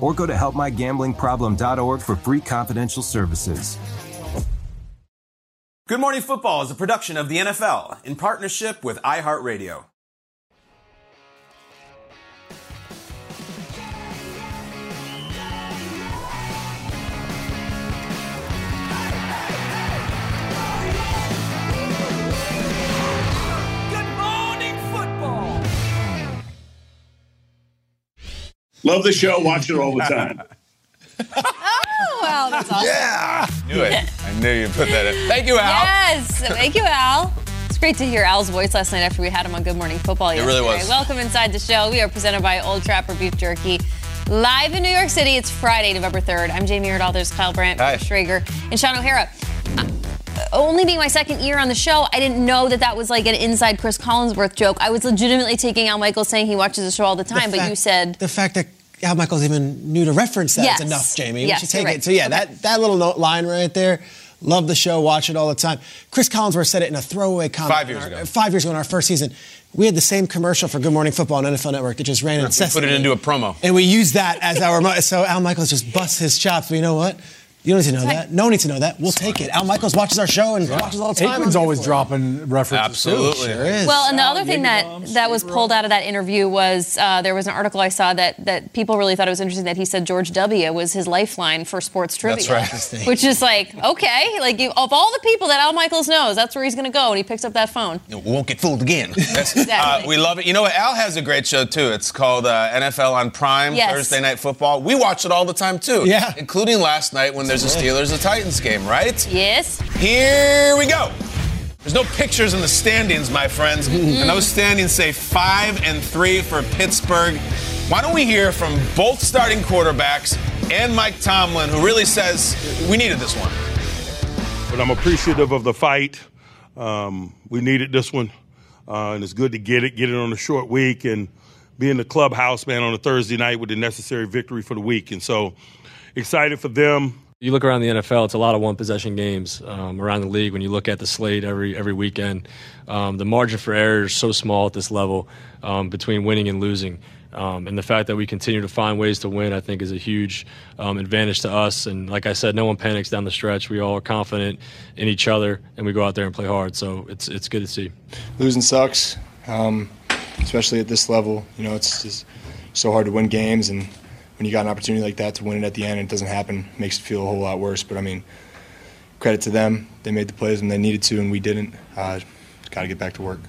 or go to helpmygamblingproblem.org for free confidential services. Good Morning Football is a production of the NFL in partnership with iHeartRadio. Love the show. Watch it all the time. Oh, wow, that's awesome. Yeah. Knew it. I knew you'd put that in. Thank you, Al. Yes, thank you, Al. It's great to hear Al's voice last night after we had him on Good Morning Football It really was. Welcome inside the show. We are presented by Old Trapper Beef Jerky. Live in New York City, it's Friday, November 3rd. I'm Jamie Erdahl. There's Kyle Brandt, Hi. Schrager, and Shaun O'Hara. Only being my second year on the show, I didn't know that that was like an inside Cris Collinsworth joke. I was legitimately taking Al Michaels saying he watches the show all the time, but fact- you said the fact that Al Michaels even knew to reference that Yes. is enough, Jamie. Yes, we should take you're it. So yeah, that that little note, line right there. Love the show, watch it all the time. Cris Collinsworth said it in a throwaway comment. Five years our- ago. Five years ago in our first season, we had the same commercial for Good Morning Football on NFL Network that just ran We incessantly. put it into a promo. and we used that as our. So Al Michaels just busts his chops. But you know what? You don't need to know that. No one needs to know that. We'll take it. Al Michaels watches our show and watches all the time. Aikman's I'm always here for it. dropping references. Absolutely. Too. Sure is. Well, and the other thing that bombs, that was pulled out of that interview was uh, there was an article I saw that that people really thought it was interesting that he said George W. was his lifeline for sports trivia. That's right. Which is like okay, like you, of all the people that Al Michaels knows, that's where he's going to go, and he picks up that phone. We won't get fooled again. Exactly. Uh, we love it. You know what? Al has a great show too. It's called uh, NFL on Prime Yes. Thursday Night Football. We watch it all the time too. Yeah. Including last night when there's a Steelers a Titans game, right? Yes. Here we go. There's no pictures in the standings, my friends. and those standings say five and three for Pittsburgh. Why don't we hear from both starting quarterbacks and Mike Tomlin, who really says we needed this one. but I'm appreciative of the fight. Um, we needed this one, uh, and it's good to get it, get it on a short week, and be in the clubhouse, man, on a Thursday night with the necessary victory for the week. And so, excited for them. You look around the NFL; it's a lot of one possession games um, around the league. When you look at the slate every every weekend, um, the margin for error is so small at this level um, between winning and losing. Um, and the fact that we continue to find ways to win, I think, is a huge um, advantage to us. And like I said, no one panics down the stretch. We all are confident in each other, and we go out there and play hard. So it's it's good to see. losing sucks, um, especially at this level. You know, it's just so hard to win games, and when you got an opportunity like that to win it at the end, and it doesn't happen, it makes it feel a whole lot worse. But I mean, credit to them; they made the plays when they needed to, and we didn't. Uh, got to get back to work.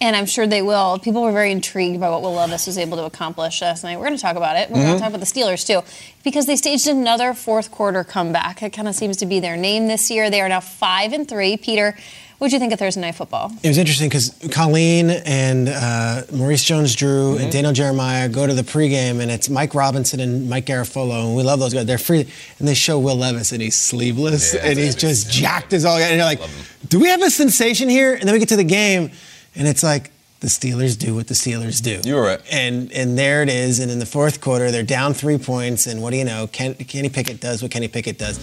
And I'm sure they will. People were very intrigued by what Will Levis was able to accomplish last night. We're going to talk about it. We're going Mm-hmm. to talk about the Steelers too, because they staged another fourth quarter comeback. It kind of seems to be their name this year. They are now five and three. Peter, what do you think of Thursday Night Football? It was interesting because Colleen and uh, Maurice Jones-Drew Mm-hmm. and Daniel Jeremiah go to the pregame, and it's Mike Robinson and Mike Garafolo, and we love those guys. They're free, and they show Will Levis, and he's sleeveless, Yeah, and he's just jacked as all. And you're like, do we have a sensation here? And then we get to the game, and it's like the Steelers do what the Steelers do. You were right. And and there it is. And in the fourth quarter, they're down three points. And what do you know? Ken, Kenny Pickett does what Kenny Pickett does: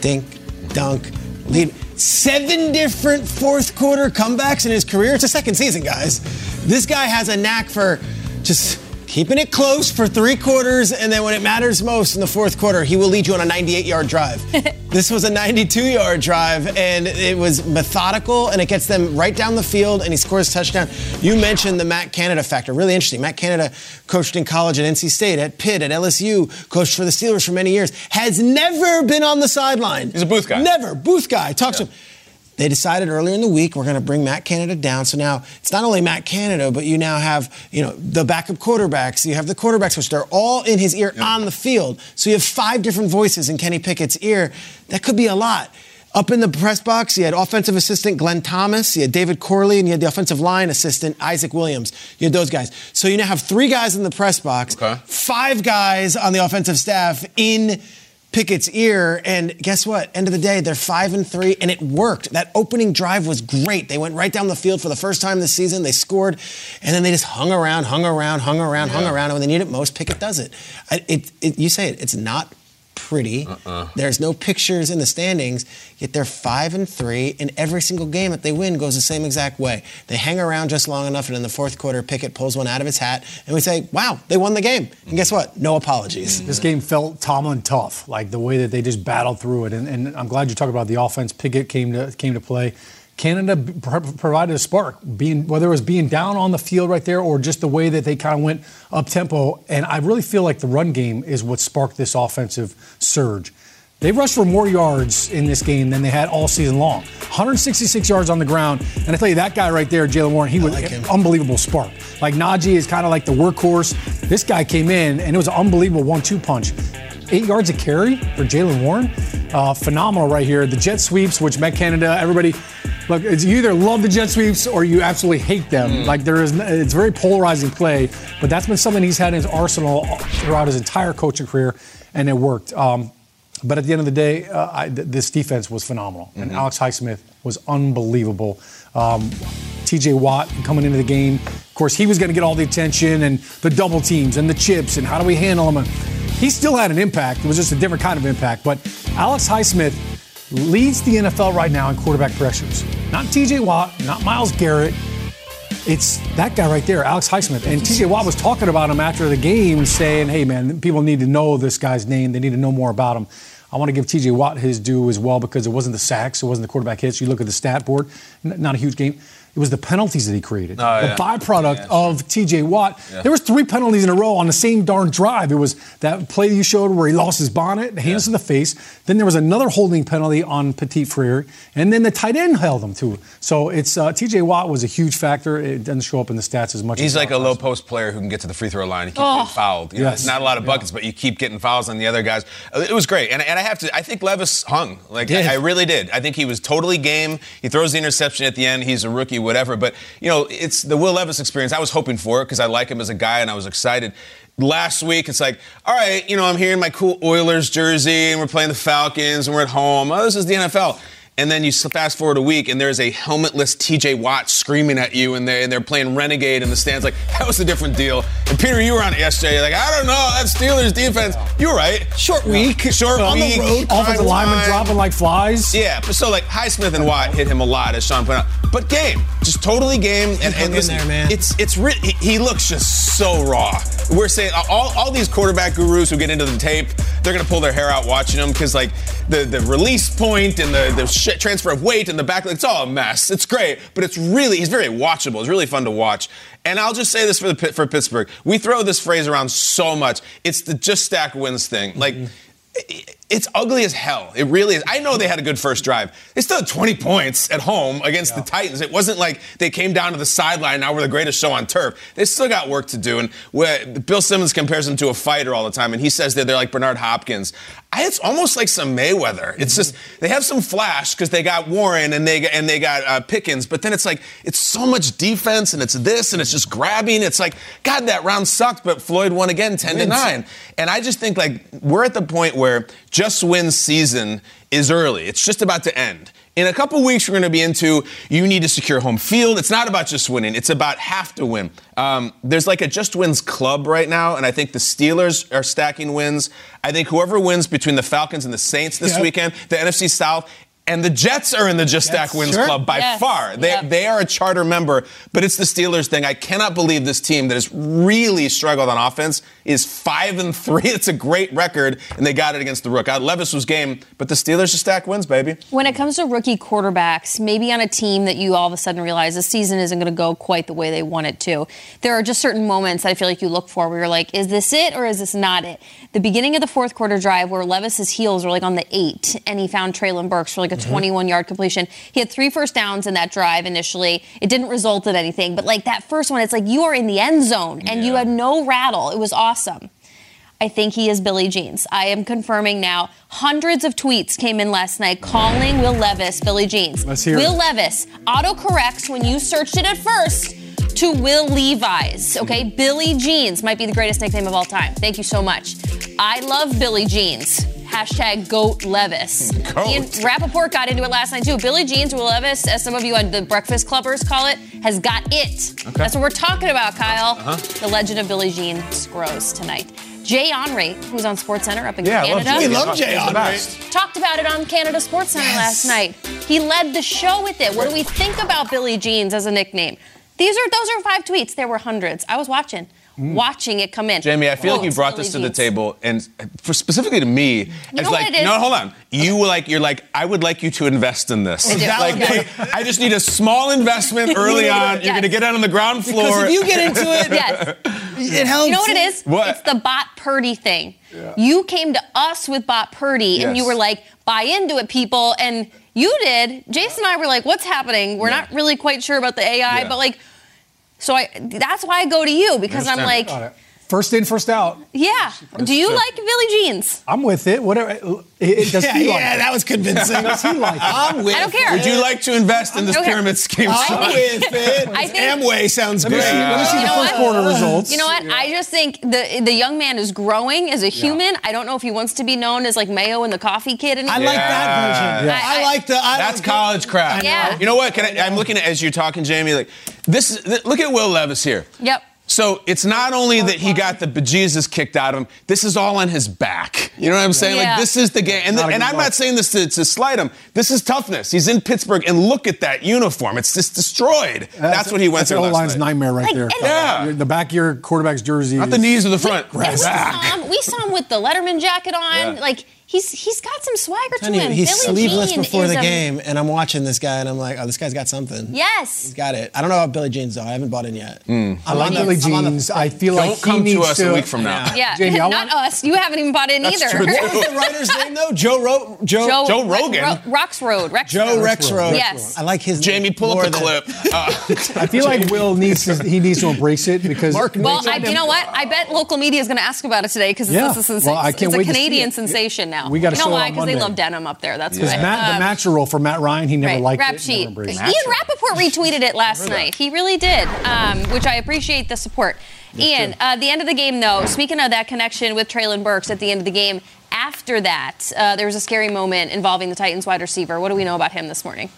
dink, dunk, lead. Seven different fourth quarter comebacks in his career. It's a second season, guys. This guy has a knack for just keeping it close for three quarters, and then when it matters most in the fourth quarter, he will lead you on a 98 yard drive. this was a 92 yard drive, and it was methodical, and it gets them right down the field, and he scores a touchdown. You mentioned the Matt Canada factor. Really interesting. Matt Canada coached in college at NC State, at Pitt, at LSU, coached for the Steelers for many years, has never been on the sideline. He's a booth guy. Never. Booth guy. Talk to him. They decided earlier in the week we're going to bring Matt Canada down. So now it's not only Matt Canada, but you now have you know the backup quarterbacks. You have the quarterbacks, which they're all in his ear on the field. So you have five different voices in Kenny Pickett's ear. That could be a lot. Up in the press box, you had offensive assistant Glenn Thomas, you had David Corley, and you had the offensive line assistant Isaac Williams. You had those guys. So you now have three guys in the press box, five guys on the offensive staff in Pickett's ear, and guess what? End of the day, they're five and three, and it worked. That opening drive was great. They went right down the field for the first time this season. They scored, and then they just hung around, hung around, hung around, hung around. And when they need it most, Pickett does it. I- it, it you say it. It's not pretty. Uh-uh. There's no pictures in the standings, yet they're five and three, and every single game that they win goes the same exact way. They hang around just long enough, and in the fourth quarter, Pickett pulls one out of his hat, and we say, "Wow, they won the game." And guess what? No apologies. This game felt Tomlin tough, like the way that they just battled through it. And, and I'm glad you talked about the offense. Pickett came to came to play. Canada pro- provided a spark, being whether it was being down on the field right there or just the way that they kind of went up tempo. And I really feel like the run game is what sparked this offensive surge. They rushed for more yards in this game than they had all season long. 166 yards on the ground. And I tell you, that guy right there, Jaylen Warren, he was an unbelievable spark. Like Najee is kind of like the workhorse. This guy came in and it was an unbelievable one-two punch. Eight yards of carry for Jaylen Warren. Uh, phenomenal right here. The jet sweeps, which Matt Canada, everybody, look, it's, you either love the jet sweeps or you absolutely hate them. Like there is, it's very polarizing play, but that's been something he's had in his arsenal throughout his entire coaching career, and it worked. Um, but at the end of the day, uh, I, th- this defense was phenomenal, and Alex Highsmith was unbelievable. Um, T.J. Watt coming into the game, of course, he was going to get all the attention and the double teams and the chips and how do we handle them. He still had an impact. It was just a different kind of impact. But Alex Highsmith leads the NFL right now in quarterback pressures. Not T.J. Watt, not Myles Garrett. It's that guy right there, Alex Highsmith. And TJ Watt was talking about him after the game, saying, hey, man, people need to know this guy's name. They need to know more about him. I want to give TJ Watt his due as well because it wasn't the sacks, it wasn't the quarterback hits. You look at the stat board, not a huge game. It was the penalties that he created. Oh, the yeah. byproduct of TJ Watt. Yeah. There was three penalties in a row on the same darn drive. It was that play you showed where he lost his bonnet, the hands to the face. Then there was another holding penalty on Petit Frere, and then the tight end held him too. So it's uh, TJ Watt was a huge factor. It doesn't show up in the stats as much. He's as like a low post player who can get to the free throw line and keep Oh. getting fouled. You Yes. it's not a lot of buckets, but you keep getting fouls on the other guys. Uh, It was great, and, and I have to. I think Levis hung. Like I, I really did. I think he was totally game. He throws the interception at the end. He's a rookie, whatever. But you know, it's the Will Levis experience. I was hoping for it because I like him as a guy, and I was excited. Last week, it's like, all right, you know, I'm here in my cool Oilers jersey, and we're playing the Falcons, and we're at home. Oh, this is the NFL. And then you fast forward a week, and there's a helmetless TJ Watt screaming at you, and they're, and they're playing Renegade in the stands. Like, that was a different deal. And Peter, you were on it yesterday. You're like, I don't know, that Steelers defense. You were right. Short week. Short On the week. road, offensive linemen dropping like flies. Yeah, but so like Highsmith and Watt hit him a lot, as Shaun pointed out. But game, just totally game. And, and listen, there, man. it's it's he, he looks just so raw. We're saying all, all these quarterback gurus who get into the tape, they're gonna pull their hair out watching him because like the the release point and the the transfer of weight and the back, it's all a mess. It's great, but it's really he's very watchable. It's really fun to watch. And I'll just say this for the Pit- for Pittsburgh, we throw this phrase around so much. It's the just stack wins thing. Like mm-hmm. it's ugly as hell. It really is. I know they had a good first drive. They still had 20 points at home against the Titans. It wasn't like they came down to the sideline. Now we're the greatest show on turf. They still got work to do. And where, Bill Simmons compares them to a fighter all the time, and he says that they're like Bernard Hopkins. It's almost like some Mayweather. It's just they have some flash because they got Warren and they got- and they got uh, Pickens, but then it's like it's so much defense and it's this and it's just grabbing. It's like God, that round sucked, but Floyd won again, 10 to nine. And I just think like we're at the point where just win season is early. It's just about to end. In a couple weeks, we're going to be into you need to secure home field. It's not about just winning, it's about have to win. Um, there's like a just wins club right now, and I think the Steelers are stacking wins. I think whoever wins between the Falcons and the Saints this Yep. weekend, the NFC South, and the Jets are in the Just Stack Wins sure. Club by Yes. far. They, Yep. they are a charter member, but it's the Steelers thing. I cannot believe this team that has really struggled on offense is five and three. It's a great record, and they got it against the Rook. Uh, Levis was game, but the Steelers just stack wins, baby. When it comes to rookie quarterbacks, maybe on a team that you all of a sudden realize the season isn't going to go quite the way they want it to, there are just certain moments that I feel like you look for where you're like, is this it or is this not it? The beginning of the fourth quarter drive where Levis's heels were like on the eight and he found Treylon Burks for like a Mhm. 21 yard completion. He had three first downs in that drive initially. It didn't result in anything, but like that first one, it's like you are in the end zone and you had no rattle. It was awesome. I think he is Billy Jeans. I am confirming now. Hundreds of tweets came in last night calling Will Levis Billy Jeans. Let's hear Will it. Levis autocorrects when you searched it at first to Will Levi's. Okay, Billy Jeans might be the greatest nickname of all time. Thank you so much. I love Billy Jeans. Hashtag Goat Levis. Goat. Ian Rapoport got into it last night too. Billy Jeans, Will Levis, as some of you on the Breakfast Clubbers call it, has got it. Okay. That's what we're talking about, Kyle. Uh-huh. The legend of Billy Jeans grows tonight. Jay Henry, who's on SportsCenter up in Yeah, I love Canada. Jay. We love Jay He's Henry. Talked about it on Canada SportsCenter last night. He led the show with it. What do we think about Billy Jeans as a nickname? These are those are five tweets. There were hundreds. I was watching, Mm. watching it come in. Jamie, I feel like Oh, you brought this to the table, and for specifically to me, You it's like, it is? no, hold on. You were like, you're like, I would like you to invest in this. I. Like, Yes. like, I just need a small investment early on. You're Yes. going to get out on the ground floor. Because if you get into it, Yes. it helps. You know what it is? What? It's the Bot Purdy thing. You came to us with Bot Purdy and you were like, buy into it, people. And you did. Jason and I were like, what's happening? We're not really quite sure about the AI, Yeah. but like, so I that's why I go to you because I'm like, First in, first out. yeah. Do you like Billy Jeans? I'm with it. Whatever. Uh, it, it, does Yeah, he like yeah, it? that was convincing. Does he like it? I'm with I don't care. Would you like to invest in this I pyramid scheme? I Shaun? think- with it. I think- Amway sounds Let me great. see- let me see You the know first what? quarter results. You know what? I just think the the young man is growing as a human. I don't know if he wants to be known as like Mayo and the Coffee Kid anymore. I like that version. Yeah. I, like the. I That's like college crap. Yeah. You know what? Can I, I'm looking at as you're talking, Jamie. Like this. is- Look at Will Levis here. Yep. So it's not only that he got the bejesus kicked out of him. This is all on his back. You know what I'm saying? Yeah. Like this is the game. And, Not a and I'm look. not saying this to, to slight him. This is toughness. He's in Pittsburgh, and look at that uniform. It's just destroyed. That's, what he went That's through the last line's night. nightmare right Like, there. Yeah. The back of your quarterback's jersey. Not the knees or the front. And we, saw him, we saw him with the Letterman jacket on. Yeah. Like he's he's got some swagger to you, him. he's Billy sleeveless Jean before is the a- game, and I'm watching this guy, and I'm like, oh, this guy's got something. Yes. He's got it. I don't know about Billy Jeans though. I haven't bought in yet. I I'm like on the- Billy I'm on the- Jeans. I feel Don't like he come to needs us a week from now. Yeah. Jamie, Not want- us. You haven't even bought in That's either. true, too. What was the writer's name though? Joe Ro- Joe. Joe Rogan? Ro- Rocks Road. Rex Joe Road. Rex Road. Yes. I like his. Jamie, pull more up the than- clip. Uh, I feel like Will needs to, he needs to embrace it because Mark Well, you know what? I bet local media is going to ask about it today because Yeah. it's, a, sensa- Well, I can't it's a wait to see Canadian sensation now. We gotta you know why? Because they love denim up there. That's Because why. Matt, the match role for Matt Ryan, he never Right, liked rap it. sheet. Ian. Rapoport retweeted it last night. He really did, um, which I appreciate the support. Ian, uh, the end of the game, though, speaking of that connection with Treylon Burks at the end of the game, after that, uh, there was a scary moment involving the Titans wide receiver. What do we know about him this morning?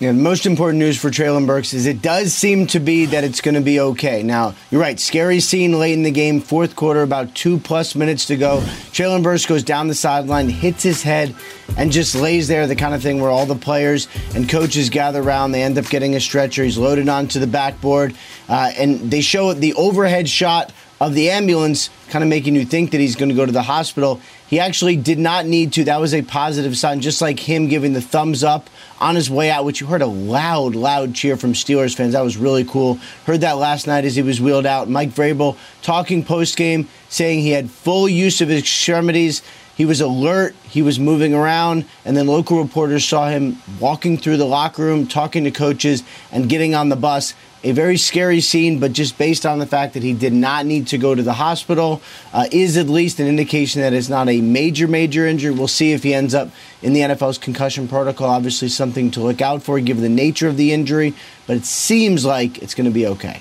Yeah, the most important news for Treylon Burks is it does seem to be that it's going to be okay. Now, you're right. Scary scene late in the game, fourth quarter, about two plus minutes to go. Treylon Burks goes down the sideline, hits his head, and just lays there. The kind of thing where all the players and coaches gather around. They end up getting a stretcher. He's loaded onto the backboard, uh, and they show the overhead shot of the ambulance, kind of making you think that he's going to go to the hospital. He actually did not need to. That was a positive sign, just like him giving the thumbs up on his way out, which you heard a loud, loud cheer from Steelers fans. That was really cool. Heard that last night as he was wheeled out. Mike Vrabel talking post game, saying he had full use of his extremities. He was alert, he was moving around, and then local reporters saw him walking through the locker room, talking to coaches, and getting on the bus. A very scary scene, but just based on the fact that he did not need to go to the hospital, uh, is at least an indication that it's not a major, major injury. We'll see if he ends up in the NFL's concussion protocol. Obviously, something to look out for given the nature of the injury, but it seems like it's going to be okay.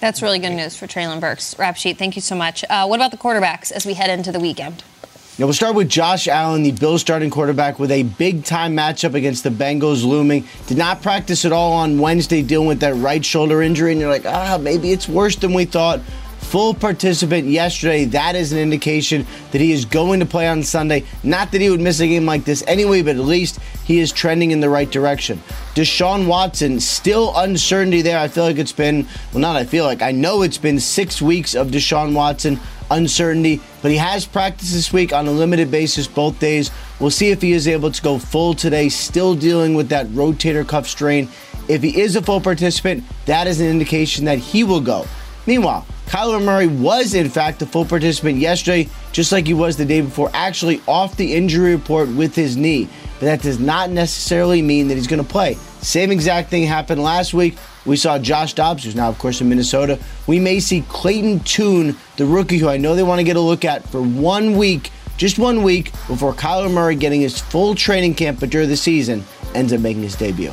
That's really good news for Treylon Burks. Rap sheet, thank you so much. Uh, what about the quarterbacks as we head into the weekend? Yeah, we'll start with Josh Allen, the Bills starting quarterback, with a big time matchup against the Bengals looming. Did not practice at all on Wednesday, dealing with that right shoulder injury, and you're like, ah, maybe it's worse than we thought. Full participant yesterday. That is an indication that he is going to play on Sunday. Not that he would miss a game like this anyway, but at least he is trending in the right direction. Deshaun Watson, still uncertainty there. I feel like it's been, well, not I feel like, I know it's been six weeks of Deshaun Watson uncertainty, but he has practiced this week on a limited basis both days. We'll see if he is able to go full today, still dealing with that rotator cuff strain. If he is a full participant, that is an indication that he will go. Meanwhile, Kyler Murray was in fact a full participant yesterday, just like he was the day before, actually off the injury report with his knee. But that does not necessarily mean that he's going to play. Same exact thing happened last week. We saw Josh Dobbs, who's now, of course, in Minnesota. We may see Clayton Tune, the rookie, who I know they want to get a look at for one week, just one week, before Kyler Murray getting his full training camp but during the season ends up making his debut.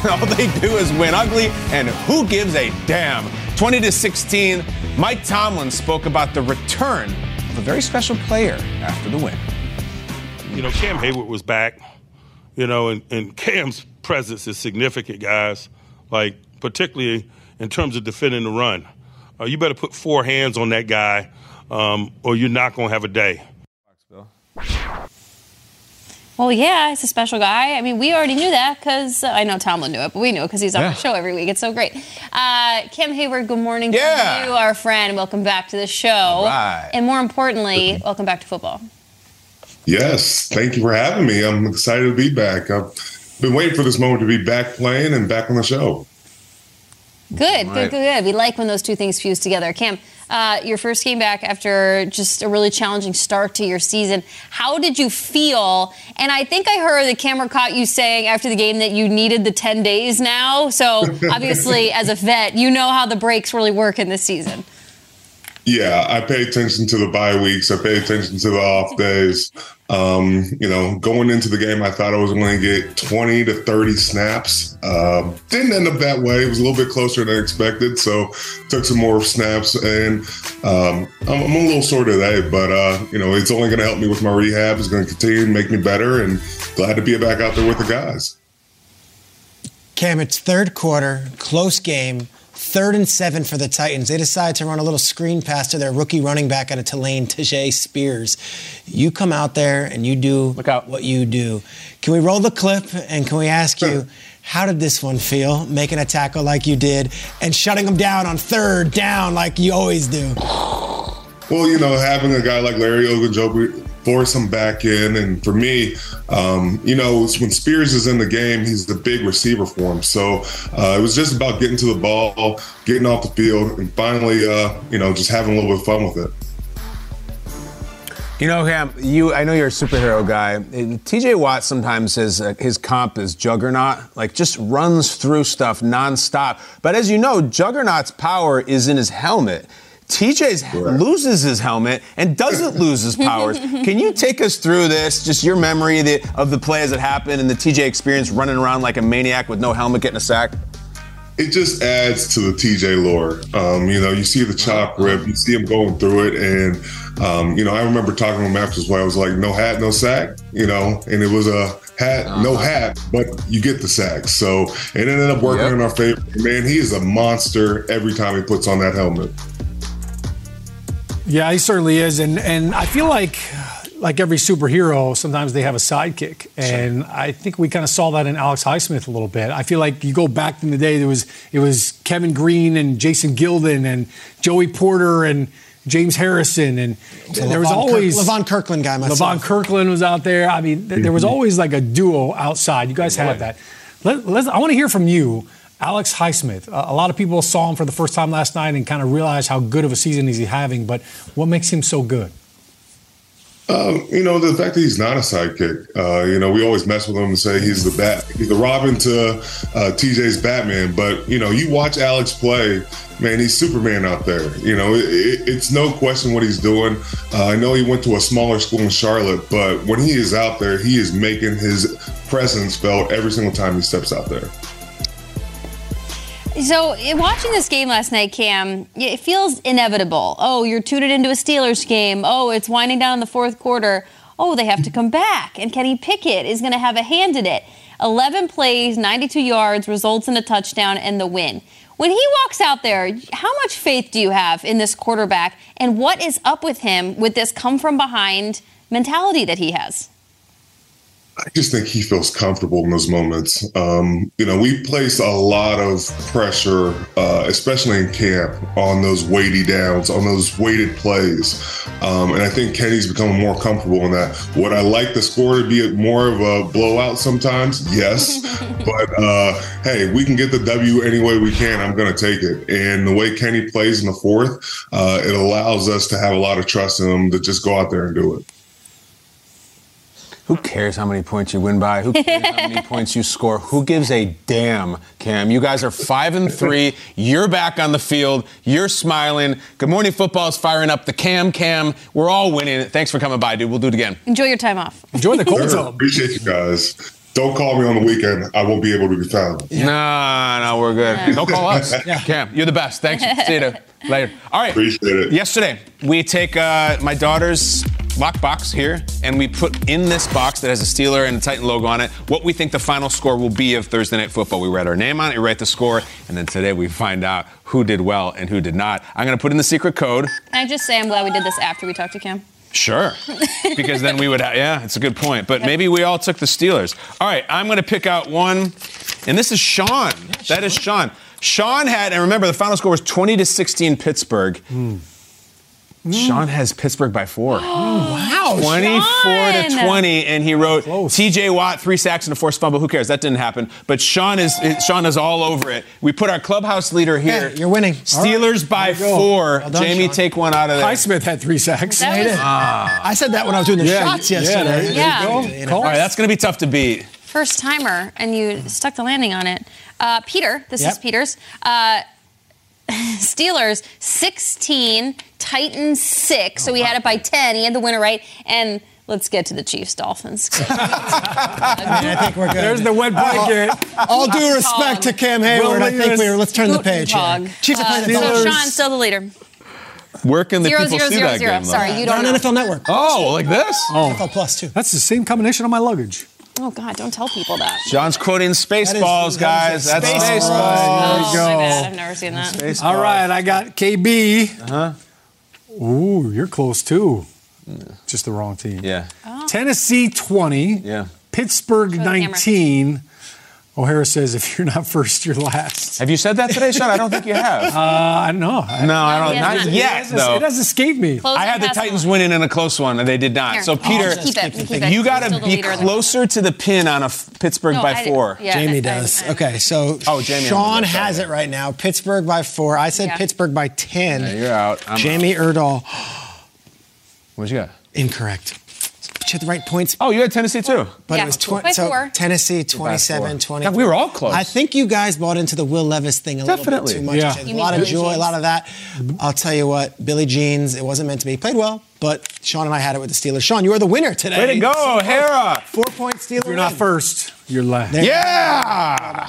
All they do is win ugly, and who gives a damn? 20 to 16, Mike Tomlin spoke about the return of a very special player after the win. You know, Cam Heyward was back, you know, and, and Cam's presence is significant, guys, like particularly in terms of defending the run. Uh, you better put four hands on that guy, um, or you're not going to have a day. Well, yeah, he's a special guy. I mean, we already knew that because uh, I know Tomlin knew it, but we knew it because he's on Yeah. our show every week. It's so great. Uh, Cam Heyward, good morning Yeah. to you, our friend. Welcome back to the show. right. And more importantly, welcome back to football. Yes, thank you for having me. I'm excited to be back. I've been waiting for this moment to be back playing and back on the show. Good, Right. good, good, good. We like when those two things fuse together. Cam, uh, your first game back after just a really challenging start to your season. How did you feel? And I think I heard the camera caught you saying after the game that you needed the 10 days now. So obviously, as a vet, you know how the breaks really work in this season. Yeah, I pay attention to the bye weeks. I pay attention to the off days. Um, you know, going into the game, I thought I was going to get 20 to 30 snaps. Um, didn't end up that way. It was a little bit closer than I expected. So took some more snaps, and um, I'm, I'm, a little sore today. But uh, you know, it's only going to help me with my rehab. It's going to continue to make me better, and glad to be back out there with the guys. Cam, it's third quarter, close game. Third and seven for the Titans. They decide to run a little screen pass to their rookie running back out of Tulane, Tyjae Spears. You come out there and you do Look out. what you do. Can we roll the clip and can we ask you, how did this one feel, making a tackle like you did and shutting them down on third down like you always do? Well, you know, having a guy like Larry Ogunjobi force him back in. And for me, um, you know, when Spears is in the game, he's the big receiver for him. So uh, it was just about getting to the ball, getting off the field, and finally, uh, you know, just having a little bit of fun with it. You know, Cam, you I know you're a superhero guy. TJ Watt sometimes says uh, his comp is Juggernaut, like just runs through stuff nonstop. But as you know, Juggernaut's power is in his helmet. TJ's loses his helmet and doesn't lose his powers. Can you take us through this? Just your memory of the, of the plays that happened and the TJ experience running around like a maniac with no helmet getting a sack? It just adds to the TJ lore. Um, you know, you see the chop rip, you see him going through it, and um, you know, I remember talking to him after where I was like, "No hat, no sack," you know, and it was a hat, no uh-huh. hat, but you get the sack. So it ended up working yep. in our favor. Man, he is a monster every time he puts on that helmet. Yeah, he certainly is, and and I feel like like every superhero, sometimes they have a sidekick, and sure. I think we kind of saw that in Alex Highsmith a little bit. I feel like you go back in the day, there was it was Kevin Greene and Jason Gildon and Joey Porter and James Harrison, and so there was always Kirk, Levon Kirkland guy. Myself. Levon Kirkland was out there. I mean, th- there was mm-hmm. always like a duo outside. You guys had that. Let, I want to hear from you. Alex Highsmith, a lot of people saw him for the first time last night and kind of realized how good of a season he's having, but what makes him so good? Um, you know, the fact that he's not a sidekick. Uh, you know, we always mess with him and say he's the bat, he's the Robin to uh, TJ's Batman. But you know, you watch Alex play, man, he's Superman out there. You know, it, it, it's no question what he's doing. Uh, I know he went to a smaller school in Charlotte, but when he is out there, he is making his presence felt every single time he steps out there. So, watching this game last night, Cam, it feels inevitable. Oh, you're tuned into a Steelers game. Oh, it's winding down in the fourth quarter. Oh, they have to come back. And Kenny Pickett is going to have a hand in it. 11 plays, 92 yards, results in a touchdown and the win. When he walks out there, how much faith do you have in this quarterback? And what is up with him with this come from behind mentality that he has? I just think he feels comfortable in those moments. Um, you know, we place a lot of pressure, uh, especially in camp, on those weighty downs, on those weighted plays. Um, and I think Kenny's becoming more comfortable in that. Would I like the score to be more of a blowout sometimes? Yes. but uh, hey, we can get the W any way we can. I'm going to take it. And the way Kenny plays in the fourth, uh, it allows us to have a lot of trust in him to just go out there and do it. Who cares how many points you win by? Who cares how many points you score? Who gives a damn, Cam? You guys are five and three. You're back on the field. You're smiling. Good morning, football is firing up. The Cam Cam. We're all winning. Thanks for coming by, dude. We'll do it again. Enjoy your time off. Enjoy the cold tub. Appreciate you guys. Don't call me on the weekend. I won't be able to be found. Yeah. No, no, we're good. Yeah. Don't call us. yeah. Cam, you're the best. Thanks. See you later. All right. Appreciate it. Yesterday, we take uh, my daughter's lockbox here, and we put in this box that has a Steeler and a Titan logo on it what we think the final score will be of Thursday Night Football. We write our name on it, we write the score, and then today we find out who did well and who did not. I'm going to put in the secret code. Can I just say I'm glad we did this after we talked to Cam? Sure. because then we would have, yeah, it's a good point. But maybe we all took the Steelers. All right, I'm going to pick out one, and this is Shaun. Yeah, Shaun. That is Shaun. Shaun had, and remember, the final score was 20 to 16 Pittsburgh. Mm. Shaun has Pittsburgh by four. wow. 24 Shaun! to 20, and he wrote TJ Watt, three sacks and a forced fumble. Who cares? That didn't happen. But Shaun is Shaun is all over it. We put our clubhouse leader here. Yeah, you're winning. Steelers by There you go. four. Well done, Jamie, Shaun. take one out of there. Highsmith had three sacks. That was- Ah. I said that when I was doing the Yeah, shots yeah, yesterday. there you Yeah. go. You know. All right, that's going to be tough to beat. First timer, and you stuck the landing on it. Uh, Peter, this is Peter's. Uh, Steelers 16, Titans 6. So he had it by 10. He had the winner right. And let's get to the Chiefs Dolphins. I think we're good. There's the wet blanket. All due respect to Cam Heyward, I think we were. Let's turn the page. Here. Hog. Chiefs are playing the Uh, so Dolphins. Shaun, still the leader. Where can the Zero, people zero, see zero, that zero. game? though? Sorry, you They're don't on know. NFL Network. Oh, like this? Oh, NFL Plus too. that's the same combination on my luggage. Oh, God, don't tell people that. John's quoting Spaceballs, that is- guys. That's Spaceballs. Spaceballs. Oh, go. my bad. I've never seen that. Spaceballs. All right, I got KB. Uh-huh. Ooh, you're close too. Just the wrong team. Yeah. Tennessee 20, Yeah. Pittsburgh the camera. 19. O'Hara says if you're not first, you're last. Have you said that today, Shaun? I don't think you have. Uh, I know. I- no, I don't. he has Not not. It has, though. it has escaped me. Close I had the Titans along. winning in a close one, and they did not. Here. So, Oh, Peter, keep it. Keep it. you got Still to be leader of the- closer to the pin on a f- Pittsburgh No, by I- four. yeah, Jamie does. I- I- okay, so Oh, Jamie Shaun has it. it right now. Pittsburgh by four. I said Yeah. Pittsburgh by ten. Yeah, you're out. I'm Jamie Erdahl, What you got? incorrect. But you had the right points. Oh, you had Tennessee too. But Yeah, it was by twenty. So four. Tennessee four. 27, 20. God, we were all close. I think you guys bought into the Will Levis thing a little bit too much. Yeah. A lot mean of Billy joy, a lot of that. I'll tell you what, Billy Jeans, it wasn't meant to be. He played well, but Shaun and I had it with the Steelers. Shaun, you are the winner today. Way to go, O'Hara. Four point Steelers. You're not first, you're last. There- Yeah.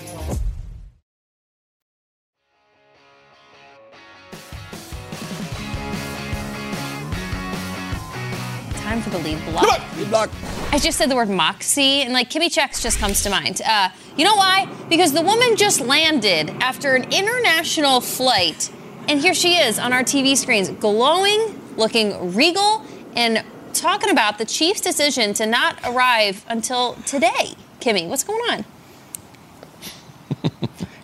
Time for the lead block. Lead block. I just said the word moxie, and like Kimmy Checks just comes to mind. Uh, you know why? Because the woman just landed after an international flight, and here she is on our TV screens, glowing, looking regal, and talking about the Chiefs' decision to not arrive until today. Kimmy, what's going on?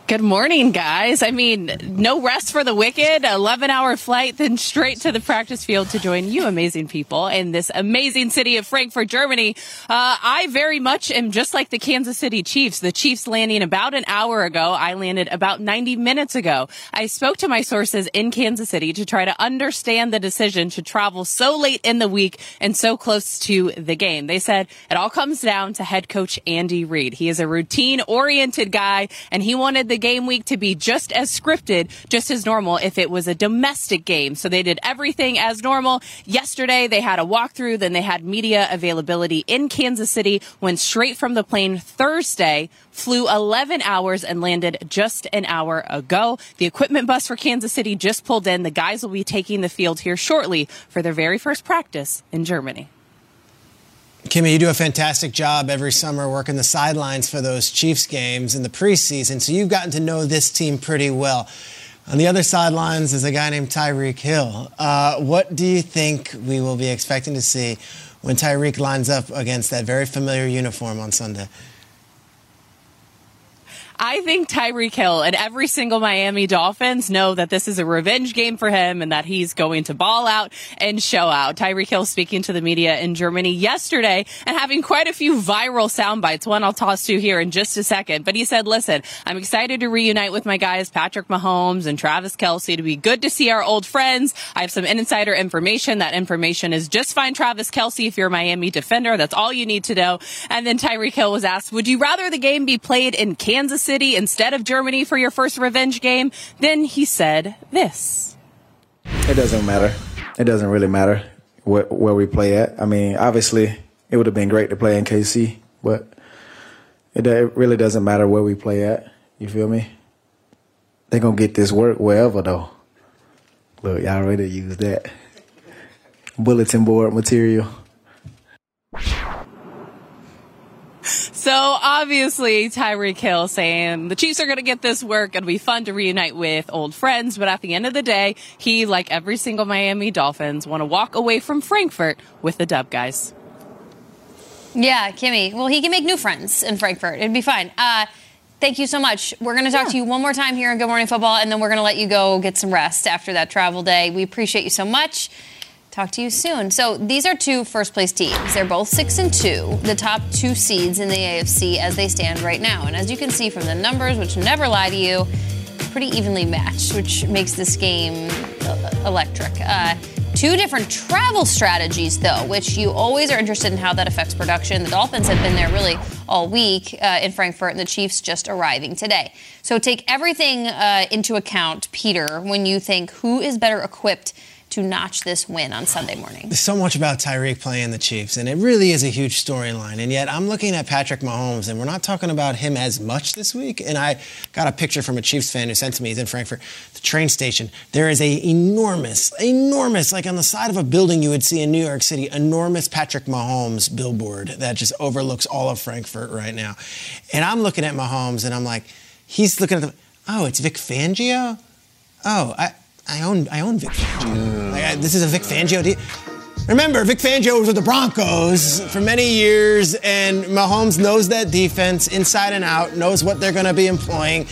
Good morning, guys. I mean, no rest for the wicked. 11 hour flight, then straight to the practice field to join you amazing people in this amazing city of Frankfurt, Germany. Uh, I very much am just like the Kansas City Chiefs. The Chiefs landing about an hour ago. I landed about 90 minutes ago. I spoke to my sources in Kansas City to try to understand the decision to travel so late in the week and so close to the game. They said it all comes down to head coach Andy Reid. He is a routine oriented guy and he wanted the game week to be just as scripted, just as normal if it was a domestic game. So they did everything as normal. Yesterday they had a walkthrough, then they had media availability in Kansas City, went straight from the plane Thursday, flew 11 hours and landed just an hour ago. The equipment bus for Kansas City just pulled in. The guys will be taking the field here shortly for their very first practice in Germany. Kimmy, you do a fantastic job every summer working the sidelines for those Chiefs games in the preseason, so you've gotten to know this team pretty well. On the other sidelines is a guy named Tyreek Hill. Uh, what do you think we will be expecting to see when Tyreek lines up against that very familiar uniform on Sunday? I think Tyreek Hill and every single Miami Dolphins know that this is a revenge game for him and that he's going to ball out and show out. Tyreek Hill speaking to the media in Germany yesterday and having quite a few viral sound bites. One I'll toss to here in just a second. But he said, listen, I'm excited to reunite with my guys, Patrick Mahomes and Travis Kelce. To be good to see our old friends. I have some insider information. That information is just find Travis Kelce if you're a Miami defender. That's all you need to know. And then Tyreek Hill was asked, would you rather the game be played in Kansas City instead of Germany for your first revenge game? Then he said this. It doesn't matter. It doesn't really matter where, where we play at. I mean, obviously, it would have been great to play in KC, but it, it really doesn't matter where we play at. You feel me? They're going to get this work wherever, though. Look, y'all already used that. Bulletin board material. So obviously Tyreek Hill saying the Chiefs are going to get this work. It'll be fun to reunite with old friends. But at the end of the day, he, like every single Miami Dolphins, want to walk away from Frankfurt with the dub, guys. Yeah, Kimmy. Well, he can make new friends in Frankfurt. It'd be fine. Uh, thank you so much. We're going to talk yeah. to you one more time here on Good Morning Football, and then we're going to let you go get some rest after that travel day. We appreciate you so much. Talk to you soon. So these are two first place teams. They're both six and two, the top two seeds in the AFC as they stand right now. And as you can see from the numbers, which never lie to you, pretty evenly matched, which makes this game uh, electric. Uh, two different travel strategies, though, which you always are interested in how that affects production. The Dolphins have been there really all week uh, in Frankfurt, and the Chiefs just arriving today. So take everything uh, into account, Peter, when you think who is better equipped to notch this win on Sunday morning. There's so much about Tyreek playing the Chiefs, and it really is a huge storyline. And yet, I'm looking at Patrick Mahomes, and we're not talking about him as much this week. And I got a picture from a Chiefs fan who sent to me. He's in Frankfurt, the train station. There is a enormous, enormous, like on the side of a building you would see in New York City, enormous Patrick Mahomes billboard that just overlooks all of Frankfurt right now. And I'm looking at Mahomes, and I'm like, he's looking at the, oh, it's Vic Fangio. Oh, I. I own I own Vic Fangio. Like, I, this is a Vic Fangio deal. Remember, Vic Fangio was with the Broncos for many years, and Mahomes knows that defense inside and out, knows what they're going to be employing.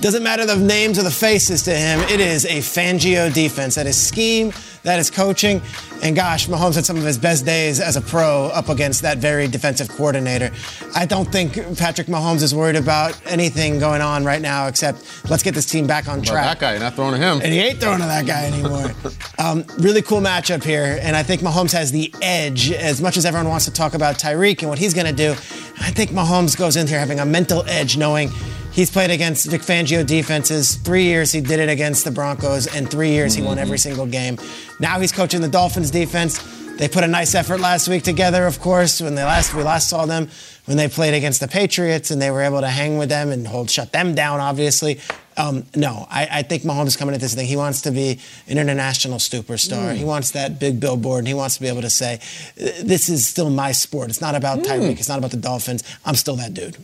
Doesn't matter the names or the faces to him. It is a Fangio defense. That is scheme, that is coaching. And gosh, Mahomes had some of his best days as a pro up against that very defensive coordinator. I don't think Patrick Mahomes is worried about anything going on right now except let's get this team back on track. that guy, you're not throwing to him. And he ain't throwing to that guy anymore. um, really cool matchup here. And I think Mahomes has the edge. As much as everyone wants to talk about Tyreek and what he's going to do, I think Mahomes goes in here having a mental edge knowing He's played against Vic Fangio defenses. Three years he did it against the Broncos, and three years he won every single game. Now he's coaching the Dolphins defense. They put a nice effort last week together, of course, when they last we last saw them when they played against the Patriots, and they were able to hang with them and hold shut them down. Obviously, um, no, I, I, think Mahomes is coming at this thing. He wants to be an international superstar. Mm. He wants that big billboard, and he wants to be able to say, "This is still my sport. It's not about mm. Tyreek. It's not about the Dolphins. I'm still that dude."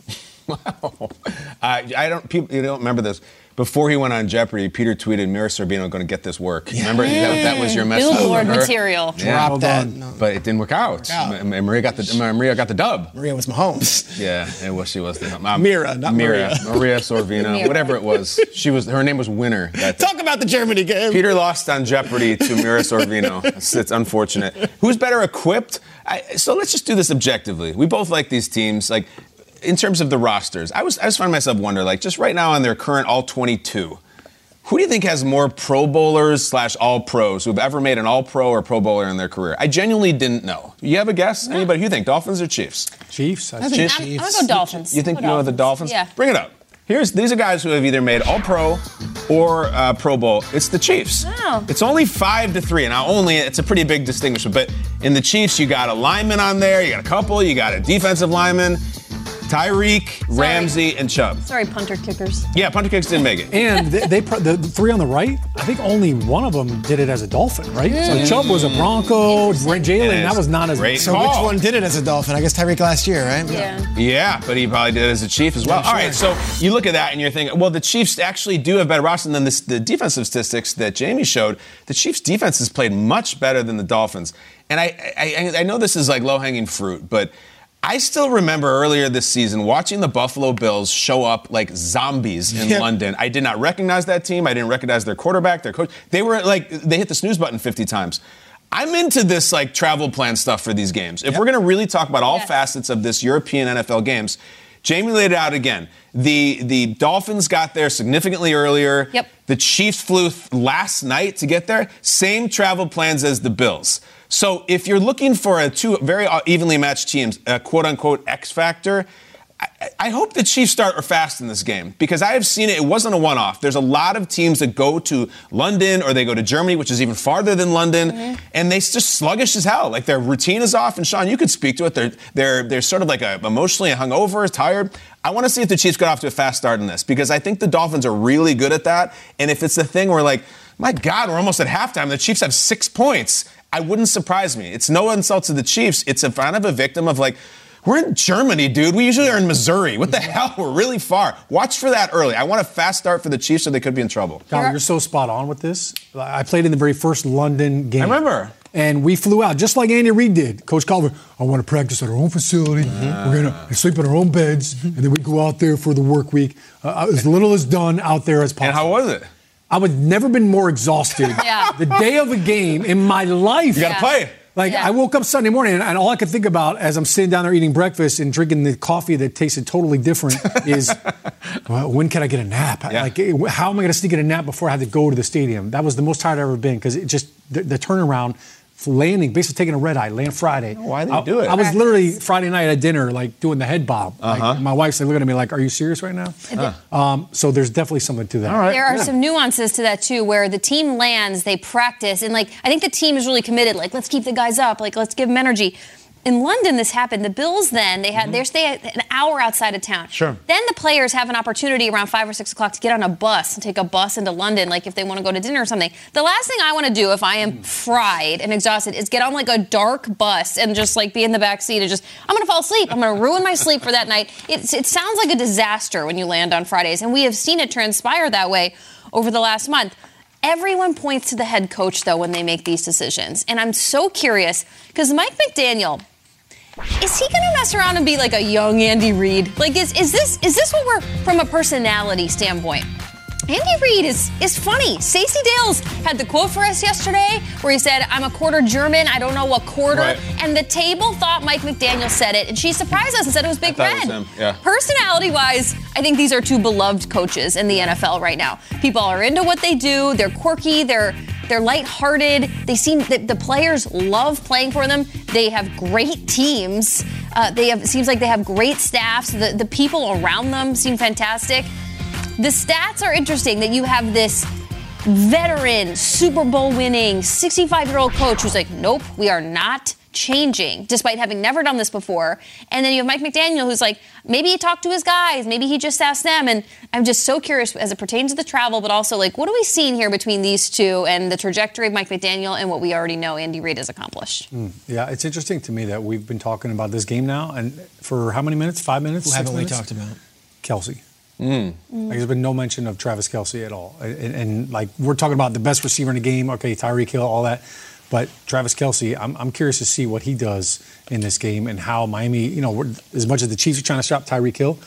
I, I don't. People, you don't remember this. Before he went on Jeopardy, Peter tweeted, "Mira Sorvino going to get this work." Remember that, that was your message. Billboard material. Yeah. Drop that. But it didn't work out. out. M- M- Maria got the Maria got the dub. Maria was Mahomes. Yeah, it was. She was the um, Mira, not Mira. Maria. Maria Sorvino, Mira. whatever it was. She was. Her name was Winner. That Talk about the Germany game. Peter lost on Jeopardy to Mira Sorvino. It's, it's unfortunate. Who's better equipped? I, so let's just do this objectively. We both like these teams. Like in terms of the rosters, I was I just find myself wonder like just right now on their current all 22. Who do you think has more Pro Bowlers slash All Pros who've ever made an All Pro or Pro Bowler in their career? I genuinely didn't know. You have a guess? Anybody? Who you think? Dolphins or Chiefs? Chiefs. I think Chiefs. I'm, I'm gonna go Dolphins. You think you know the Dolphins? Yeah. Bring it up. Here's these are guys who have either made All Pro or uh, Pro Bowl. It's the Chiefs. Wow. It's only five to three. Now, only it's a pretty big distinction. But in the Chiefs, you got a lineman on there. You got a couple. You got a defensive lineman, Tyreek, Ramsey, and Chubb. Sorry, punter kickers. Yeah, punter kicks didn't make it. And they, they pro- the, the three on the right, I think only one of them did it as a Dolphin, right? So Chubb was a Bronco, Jalen, that was not as Great So call. which one did it as a Dolphin? I guess Tyreek last year, right? Yeah. Yeah, but he probably did it as a Chief as well. Yeah, All sure. right, so you look at that and you're thinking, well, the Chiefs actually do have better roster than this, the defensive statistics that Jamie showed. The Chiefs' defense has played much better than the Dolphins, and I I, I know this is like low hanging fruit, but. I still remember earlier this season watching the Buffalo Bills show up like zombies in Yeah. London. I did not recognize that team. I didn't recognize their quarterback, their coach. They were like they hit the snooze button 50 times. I'm into this like travel plan stuff for these games. If we're going to really talk about all facets of this European NFL games, Jamie laid it out again. The the Dolphins got there significantly earlier. Yep. The Chiefs flew th- last night to get there. Same travel plans as the Bills. So if you're looking for a two very uh, evenly matched teams, a quote unquote X factor, I, I hope the Chiefs start or fast in this game because I have seen it. It wasn't a one-off. There's a lot of teams that go to London or they go to Germany, which is even farther than London, and they just sluggish as hell. Like their routine is off. And Shaun, you could speak to it. They're they're they're sort of like a, emotionally hungover, tired. I want to see if the Chiefs get off to a fast start in this because I think the Dolphins are really good at that. And if it's the thing where like, my God, we're almost at halftime. The Chiefs have six points. I wouldn't surprise me. It's no insult to the Chiefs. It's a kind of a victim of like. We're in Germany, dude. We usually are in Missouri. What the hell? We're really far. Watch for that early. I want a fast start for the Chiefs or they could be in trouble. Kyle, you're so spot on with this. I played in the very first London game. I remember. And we flew out just like Andy Reid did. Coach Coughlin, I want to practice at our own facility. We're going to sleep in our own beds, and then we go out there for the work week. Uh, as little as done out there as possible. And how was it? I would never been more exhausted. Yeah. The day of a game in my life. You got to Yeah. play. Like Yeah. I woke up Sunday morning and, and all I could think about as I'm sitting down there eating breakfast and drinking the coffee that tasted totally different is, well, when can I get a nap? Yeah. Like, how am I going to sneak in a nap before I have to go to the stadium? That was the most tired I've ever been because it just the, the turnaround. Landing, basically taking a red eye, land Friday. why they I, do it? I was literally Friday night at dinner, like doing the head bob. Uh-huh. my wife's like looking at me like, "Are you serious right now?" Um, so there's definitely something to that. All right. There are some nuances to that too, where the team lands, they practice, and like I think the team is really committed. Like let's keep the guys up, like let's give them energy. In London, this happened. The Bills then they had they stay an hour outside of town. Sure. Then the players have an opportunity around five or six o'clock to get on a bus and take a bus into London, like if they want to go to dinner or something. The last thing I want to do if I am fried and exhausted is get on like a dark bus and just like be in the back seat and just I'm gonna fall asleep. I'm gonna ruin my sleep for that night. It's, it sounds like a disaster when you land on Fridays, and we have seen it transpire that way over the last month. Everyone points to the head coach though when they make these decisions, and I'm so curious because Mike McDaniel is he to mess around and be like a young Andy Reid? Like, is, is this is this what we're from a personality standpoint? Andy Reid is is funny. Stacey Dales had the quote for us yesterday where he said, "I'm a quarter German. I don't know what quarter." Right. And the table thought Mike McDaniel said it, and she surprised us and said it was Big Red. was yeah. Personality-wise, I think these are two beloved coaches in the NFL right now. People are into what they do. They're quirky. They're they're lighthearted. They seem the, the players love playing for them. They have great teams. Uh, they have seems like they have great staffs. The the people around them seem fantastic. The stats are interesting that you have this veteran, Super Bowl winning, 65 year old coach who's like, nope, we are not changing, despite having never done this before. And then you have Mike McDaniel who's like, maybe he talked to his guys, maybe he just asked them. And I'm just so curious as it pertains to the travel, but also like, what are we seeing here between these two and the trajectory of Mike McDaniel and what we already know Andy Reid has accomplished? Hmm. Yeah, it's interesting to me that we've been talking about this game now, and for how many minutes? Five minutes? Who haven't we talked about? Kelce. Mm. Like, there's been no mention of Travis Kelce at all. And, and, like we're talking about the best receiver in the game. Okay, Tyreek Hill, all that. But Travis Kelce, I'm, I'm curious to see what he does in this game and how Miami, you know, as much as the Chiefs are trying to stop Tyreek Hill,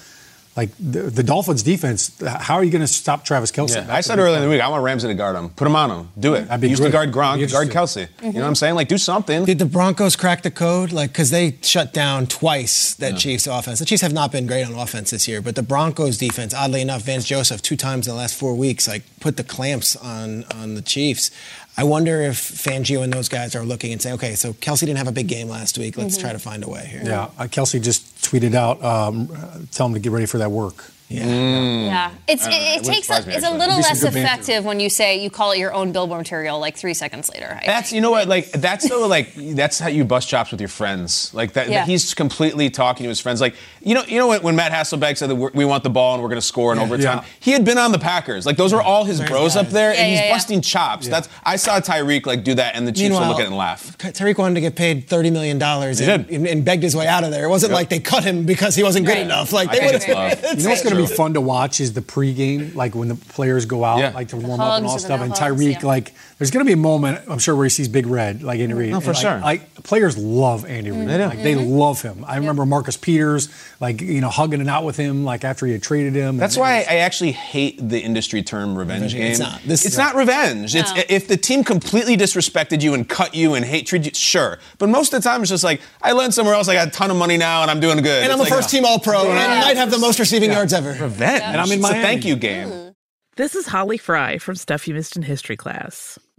like the, the Dolphins defense, how are you going to stop Travis Kelce? Yeah, I said earlier in the week, I want Ramsey to guard him. Put him on him. Do it. be He used to guard Gronk, Be guard. Kelce. You Mm-hmm. know what I'm saying? Like, do something. Did the Broncos crack the code? Like, because they shut down twice that Yeah. Chiefs offense. The Chiefs have not been great on offense this year, but the Broncos defense, oddly enough, Vance Joseph two times in the last four weeks, like put the clamps on on the Chiefs. I wonder if Fangio and those guys are looking and saying, okay, so Kelce didn't have a big game last week. Let's Mhm. try to find a way here. Yeah, uh, Kelce just tweeted out, um, uh, tell him to get ready for that work. Yeah. Mm. Yeah, it's it, it It takes a, it's a little less some banter. effective when you say you call it your own billboard material like three seconds later. I- That's you know what like that's so like that's how you bust chops with your friends like that, that he's completely talking to his friends like you know you know when, when Matt Hasselbeck said that we're, we want the ball and we're going to score in Yeah. overtime Yeah. he had been on the Packers like those were all his Those bros up there Yeah, and he's yeah, yeah. busting chops that's I saw Tyreek like do that and the Chiefs will Meanwhile, look at it and laugh Tyreek wanted to get paid thirty million dollars He and, and, and begged his way out of there. It wasn't Yep. like they cut him because he wasn't good Right. enough. Like I they would it's. You know what's going to be fun to watch is the pregame, like when the players go out, Yeah. like to warm up and all hugs stuff. and And hugs, Tyreek, yeah. like, there's going to be a moment, I'm sure, where he sees Big Red, like Andy Reid. No, for And, sure. Like players love Andy Reid. They do. Like they Mm-hmm. love him. I remember Marcus Peters, like you know, hugging it out with him, like after he had traded him. That's And- why I actually hate the industry term revenge game. It's not. This- it's not revenge. It's if the team completely disrespected you and cut you and hate treated you, sure. But most of the time, it's just like I lent somewhere else. I got a ton of money now, and I'm doing good. And I'm It's a like, first team All Pro, and I might have the most receiving yards ever. Revenge. And I'm in my thank you game. This is Holly Fry from Stuff You Missed in History class.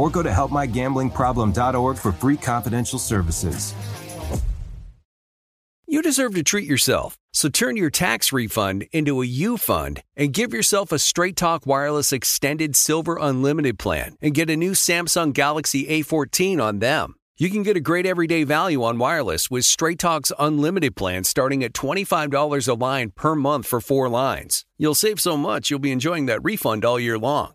or go to helpmygamblingproblem.org for free confidential services. You deserve to treat yourself, so turn your tax refund into a U fund and give yourself a Straight Talk Wireless Extended Silver Unlimited plan and get a new Samsung Galaxy A14 on them. You can get a great everyday value on wireless with Straight Talk's unlimited plan starting at $25 a line per month for four lines. You'll save so much you'll be enjoying that refund all year long.